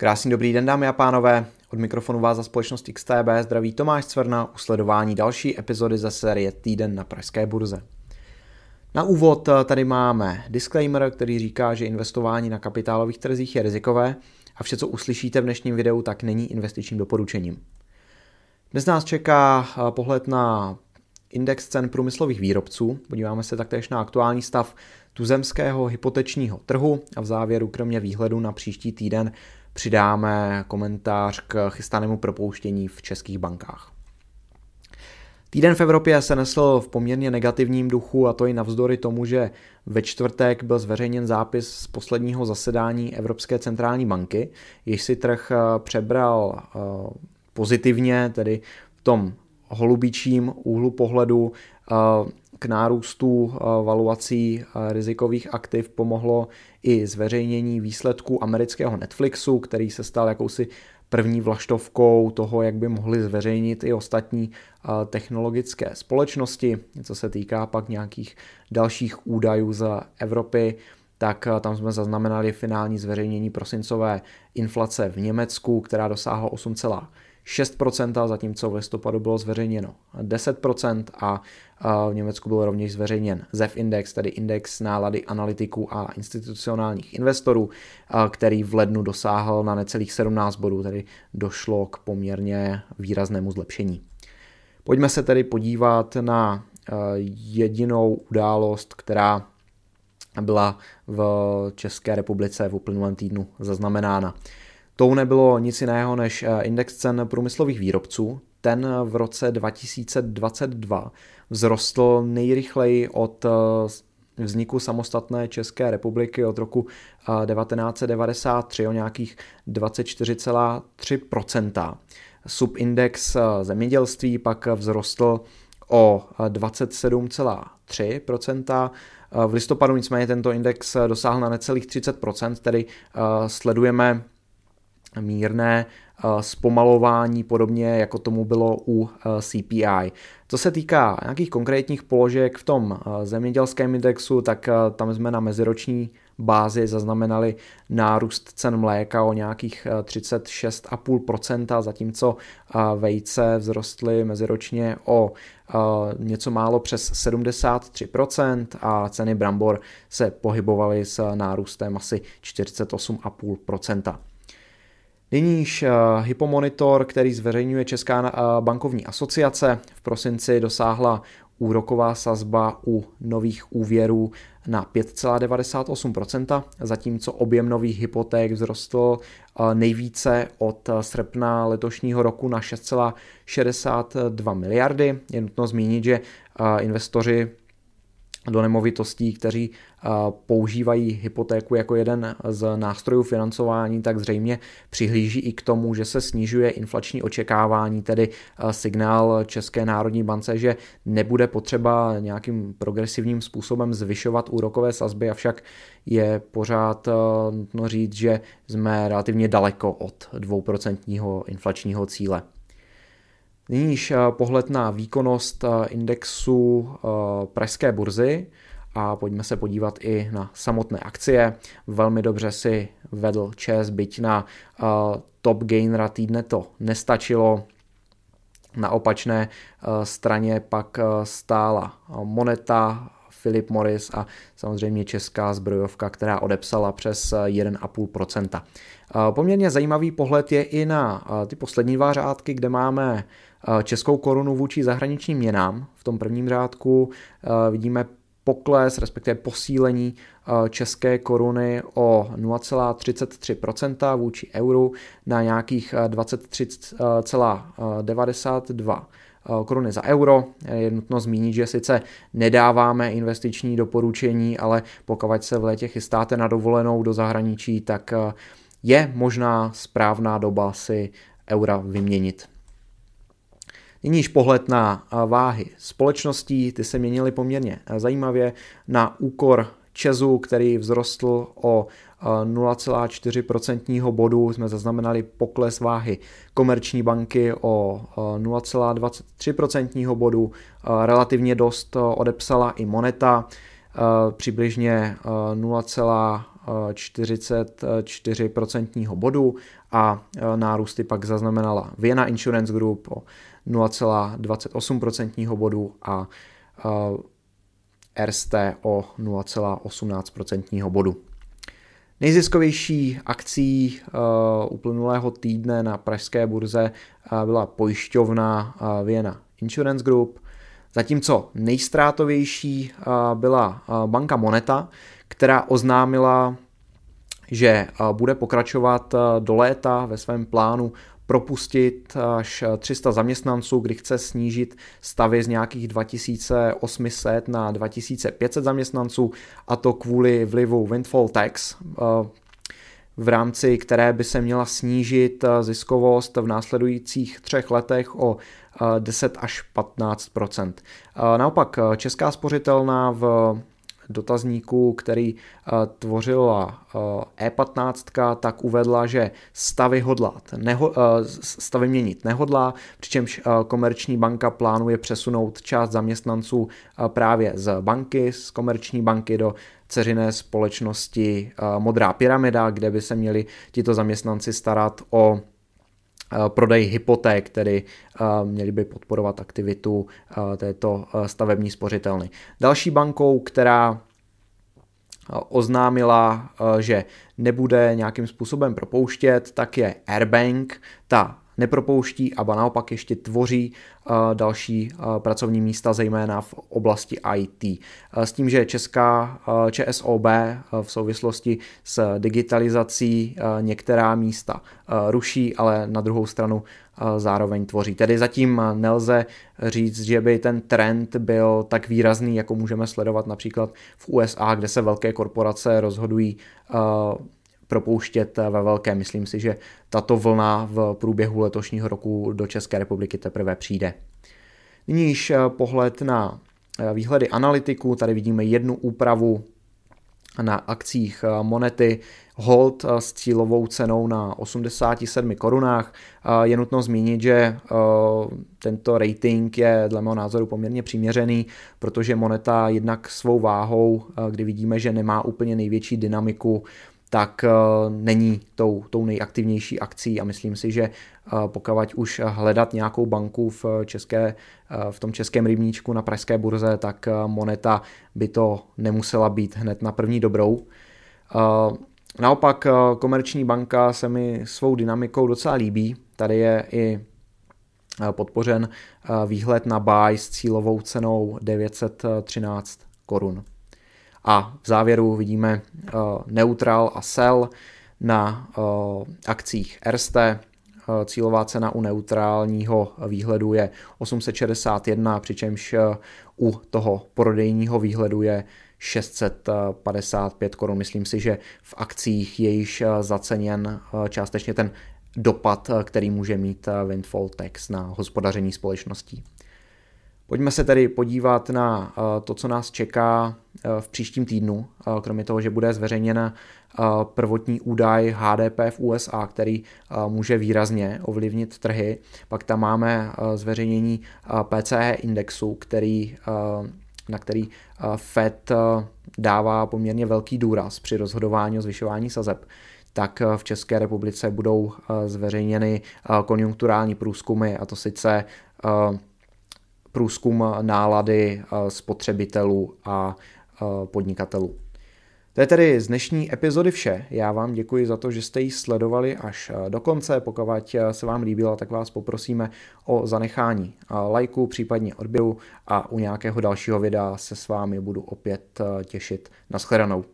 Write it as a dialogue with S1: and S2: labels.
S1: Krásný dobrý den, dámy a pánové. Od mikrofonu vás za společnost XTB zdraví Tomáš Cvrna u sledování další epizody ze série Týden na Pražské burze. Na úvod tady máme disclaimer, který říká, že investování na kapitálových trzích je rizikové a vše, co uslyšíte v dnešním videu, tak není investičním doporučením. Dnes nás čeká pohled na index cen průmyslových výrobců. Podíváme se taktéž na aktuální stav tuzemského hypotečního trhu a v závěru kromě výhledu na příští týden přidáme komentář k chystanému propouštění v českých bankách. Týden v Evropě se nesl v poměrně negativním duchu a to i navzdory tomu, že ve čtvrtek byl zveřejněn zápis z posledního zasedání Evropské centrální banky, jež si trh eh, přebral eh, pozitivně, tedy v tom holubičím úhlu pohledu eh, k nárůstu valuací rizikových aktiv pomohlo i zveřejnění výsledků amerického Netflixu, který se stal jakousi první vlaštovkou toho, jak by mohli zveřejnit i ostatní technologické společnosti. Co se týká pak nějakých dalších údajů z Evropy, tak tam jsme zaznamenali finální zveřejnění prosincové inflace v Německu, která dosáhla 6%, zatímco v listopadu bylo zveřejněno 10% a v Německu byl rovněž zveřejněn ZEF Index, tedy index nálady analytiků a institucionálních investorů, který v lednu dosáhl na necelých 17 bodů, tedy došlo k poměrně výraznému zlepšení. Pojďme se tedy podívat na jedinou událost, která byla v České republice v uplynulém týdnu zaznamenána. Tou nebylo nic jiného než eh, index cen průmyslových výrobců. Ten v roce 2022 vzrostl nejrychleji od eh, vzniku samostatné České republiky od roku 1993 eh, o nějakých 24,3%. Subindex zemědělství pak vzrostl o 27,3%. V listopadu nicméně tento index dosáhl na necelých 30%, tedy sledujeme mírné eh, zpomalování, podobně jako tomu bylo u eh, CPI. Co se týká nějakých konkrétních položek v tom eh, zemědělském indexu, tak tam jsme na meziroční bázi zaznamenali nárůst cen mléka o nějakých 36,5%, zatímco vejce vzrostly meziročně o něco málo přes 73% a ceny brambor se pohybovaly s nárůstem asi 48,5%. Nyníž uh, Hypomonitor, který zveřejňuje Česká uh, bankovní asociace, v prosinci dosáhla úroková sazba u nových úvěrů na 5,98%, zatímco objem nových hypoték vzrostl uh, nejvíce od srpna letošního roku na 6,62 miliardy. Je nutno zmínit, že investoři do nemovitostí, kteří používají hypotéku jako jeden z nástrojů financování, tak zřejmě přihlíží i k tomu, že se snižuje inflační očekávání, tedy signál České národní bance, že nebude potřeba nějakým progresivním způsobem zvyšovat úrokové sazby, avšak je pořád nutno říct, že jsme relativně daleko od 2% inflačního cíle. Nyníž pohled na výkonnost indexu Pražské burzy a pojďme se podívat i na samotné akcie. Velmi dobře si vedl ČES, byť na top gainera týdne to nestačilo. Na opačné straně pak stála Moneta, Philip Morris a samozřejmě česká zbrojovka, která odepsala přes 1,5%. Poměrně zajímavý pohled je i na ty poslední dva řádky, kde máme českou korunu vůči zahraničním měnám. V tom prvním řádku vidíme pokles, respektive posílení české koruny o 0,33% vůči euru na nějakých 23,92 koruny za euro. Je nutno zmínit, že sice nedáváme investiční doporučení, ale pokud se v létě chystáte na dovolenou do zahraničí, tak je možná správná doba si eura vyměnit. Nyníž pohled na váhy společností, ty se měnily poměrně zajímavě na úkor Česu, který vzrostl o 0,4% bodu, jsme zaznamenali pokles váhy komerční banky o 0,23% bodu, relativně dost odepsala i moneta, přibližně 44% bodu a nárůsty pak zaznamenala Vienna Insurance Group o 0,28% bodu a RST o 0,18% bodu. Nejziskovější akcí uh, uplynulého týdne na pražské burze uh, byla pojišťovna uh, Vienna Insurance Group, zatímco nejstrátovější byla banka Moneta, která oznámila, že bude pokračovat do léta ve svém plánu propustit až 300 zaměstnanců, kdy chce snížit stavy z nějakých 2800 na 2500 zaměstnanců a to kvůli vlivu windfall tax, eh, v rámci které by se měla snížit eh, ziskovost v následujících třech letech o 10 eh, až 15% Naopak Česká spořitelná v dotazníku, který eh, tvořila E15, eh, e tak uvedla, že stavy hodlat, neho, eh, stavy měnit nehodlá, přičemž komerční banka plánuje přesunout část zaměstnanců právě z banky, z komerční banky do ceřiné společnosti Modrá pyramida, kde by se měli tito zaměstnanci starat o prodej hypoték, tedy eh, měli by podporovat aktivitu eh, této stavební spořitelny. Další bankou, která oznámila, že nebude nějakým způsobem propouštět, tak je Airbank. Ta nepropouští a naopak ještě tvoří uh, další uh, pracovní místa, zejména v oblasti IT. Uh, s tím, že česká ČSOB v souvislosti s digitalizací některá místa ruší, ale na druhou stranu zároveň tvoří. Tedy zatím nelze říct, že by ten trend byl tak výrazný, jako můžeme sledovat například v USA, kde se velké korporace rozhodují propouštět ve velké. Myslím si, že tato vlna v průběhu letošního roku do České republiky teprve přijde. Nyní eh, pohled na eh, výhledy analytiků. Tady vidíme jednu úpravu na akcích eh, monety Hold s cílovou cenou na 87 korunách. Je nutno zmínit, že tento rating je dle mého názoru poměrně přiměřený, protože moneta jednak svou váhou, kdy vidíme, že nemá úplně největší dynamiku tak eh, není tou, tou nejaktivnější akcí a myslím si, že eh, pokud už hledat nějakou banku v, české, eh, v tom českém rybníčku na pražské burze, tak Moneta by to nemusela být hned na první dobrou. Naopak komerční banka se mi svou dynamikou docela líbí. Tady je i podpořen výhled na buy s cílovou cenou 913 korun. A v závěru vidíme uh, neutral a sell na uh, akcích RST. Uh, cílová cena u neutrálního výhledu je 861, přičemž u toho prodejního výhledu je 655 korun. Myslím si, že v akcích je již zaceněn částečně ten dopad, který může mít windfall tax na hospodaření společností. Pojďme se tedy podívat na eh, to, co nás čeká eh, v příštím týdnu, eh, kromě toho, že bude zveřejněna prvotní údaj HDP v USA, který může výrazně ovlivnit trhy. Pak tam máme zveřejnění PCE indexu, který, na který Fed dává poměrně velký důraz při rozhodování o zvyšování sazeb tak v České republice budou zveřejněny konjunkturální průzkumy, a to sice průzkum nálady eh, spotřebitelů a eh, podnikatelů. To je tedy z dnešní epizody vše. Já vám děkuji za to, že jste ji sledovali až eh, do konce. Pokud se vám líbila, tak vás poprosíme o zanechání lajku, případně odběru a u nějakého dalšího videa se s vámi budu opět těšit. Naschledanou.